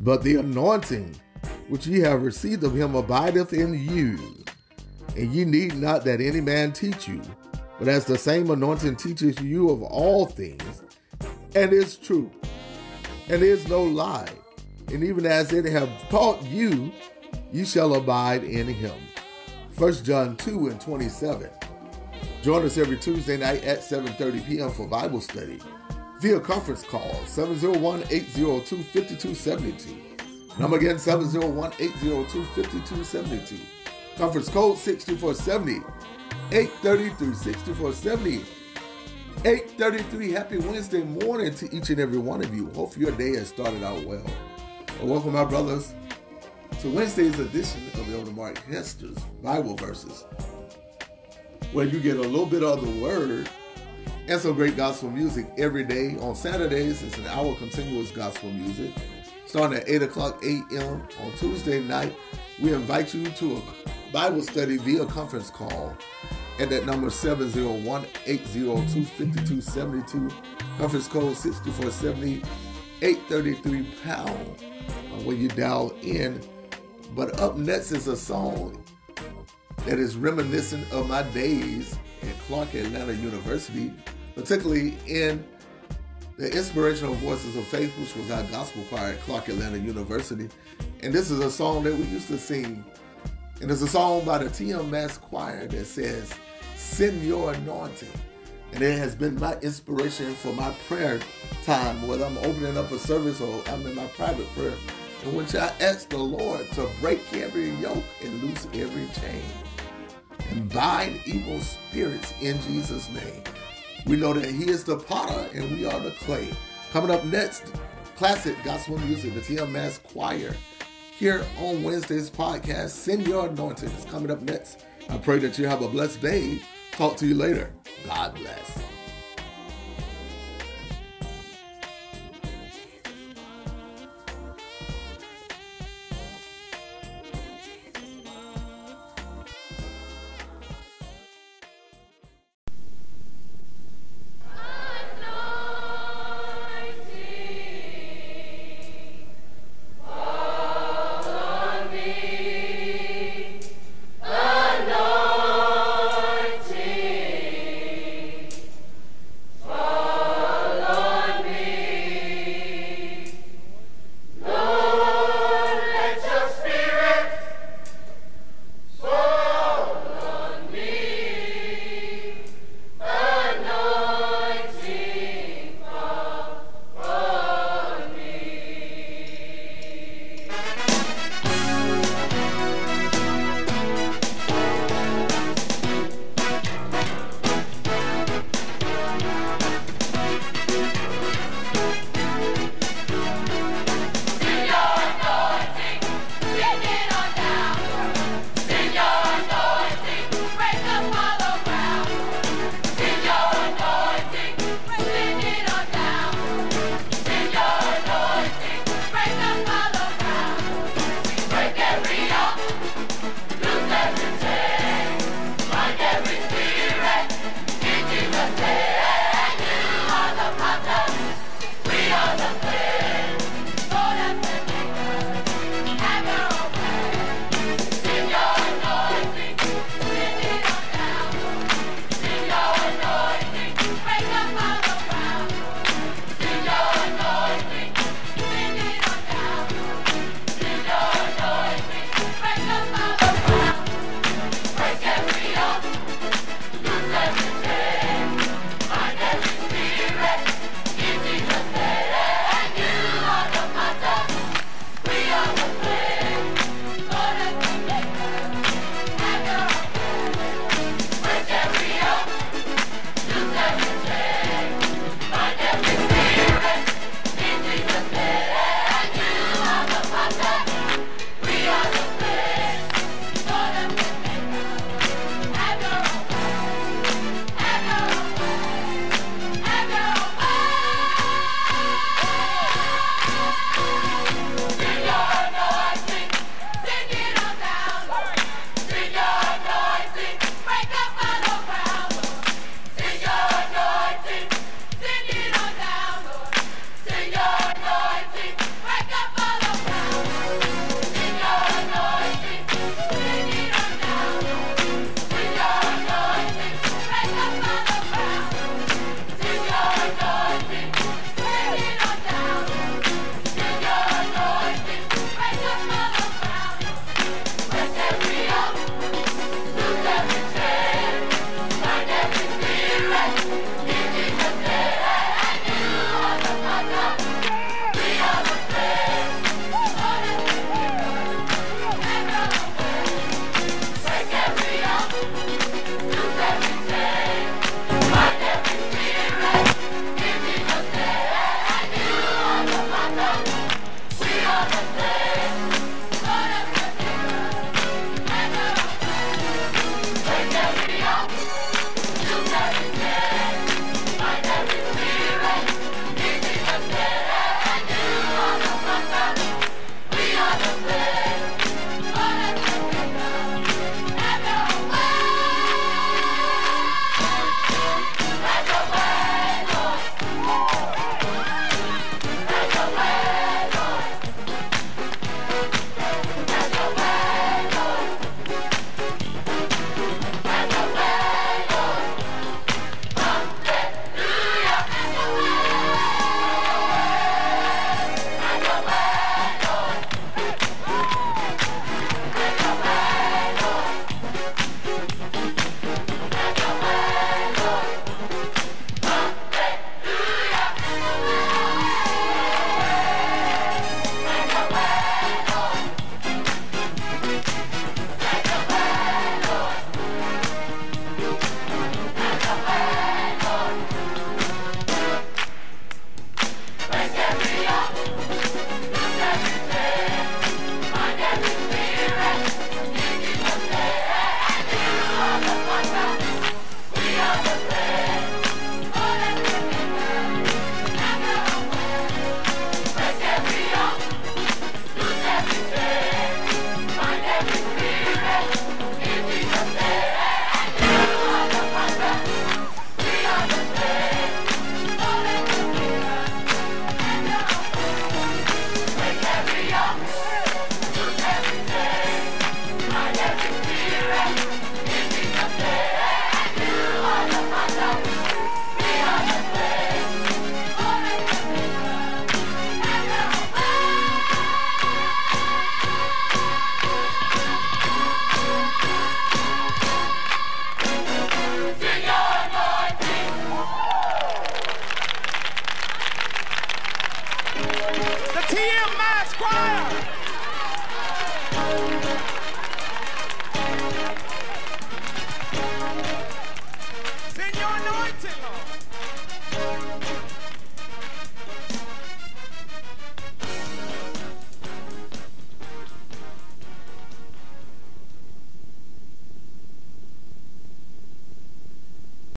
But the anointing which ye have received of him abideth in you, and ye need not that any man teach you, but as the same anointing teaches you of all things, and is true, and is no lie, and even as it have taught you, ye shall abide in him. 1 John 2 and 27. Join us every Tuesday night at 7.30 p.m. for Bible study via conference call 701-802-5272. Number again, 701-802-5272. Conference code 6470 833 6470 833 happy wednesday morning to each and every one of you hope your day has started out well well welcome my brothers to wednesday's edition of the elder mark hester's bible verses where you get a little bit of the word and some great gospel music every day. On saturdays it's an hour continuous gospel music. Starting at 8 o'clock a.m on tuesday night we invite you to a bible study via conference call at that number 701-802-5272 conference code 6470 833 pound uh, when you dial in. But up next is a song that is reminiscent of my days at clark atlanta university particularly in the inspirational voices of faith which was our gospel choir at clark atlanta university and this is a song that we used to sing and it's a song by the tms choir that says send your anointing. And it has been my inspiration for my prayer time, whether I'm opening up a service or I'm in my private prayer, in which I ask the Lord to break every yoke and loose every chain and bind evil spirits in Jesus' name. We know that He is the potter and we are the clay. Coming up next, classic gospel music, the TMS Choir. Here on Wednesday's podcast, Send Your Anointing is coming up next. I pray that you have a blessed day. Talk to you later. God bless.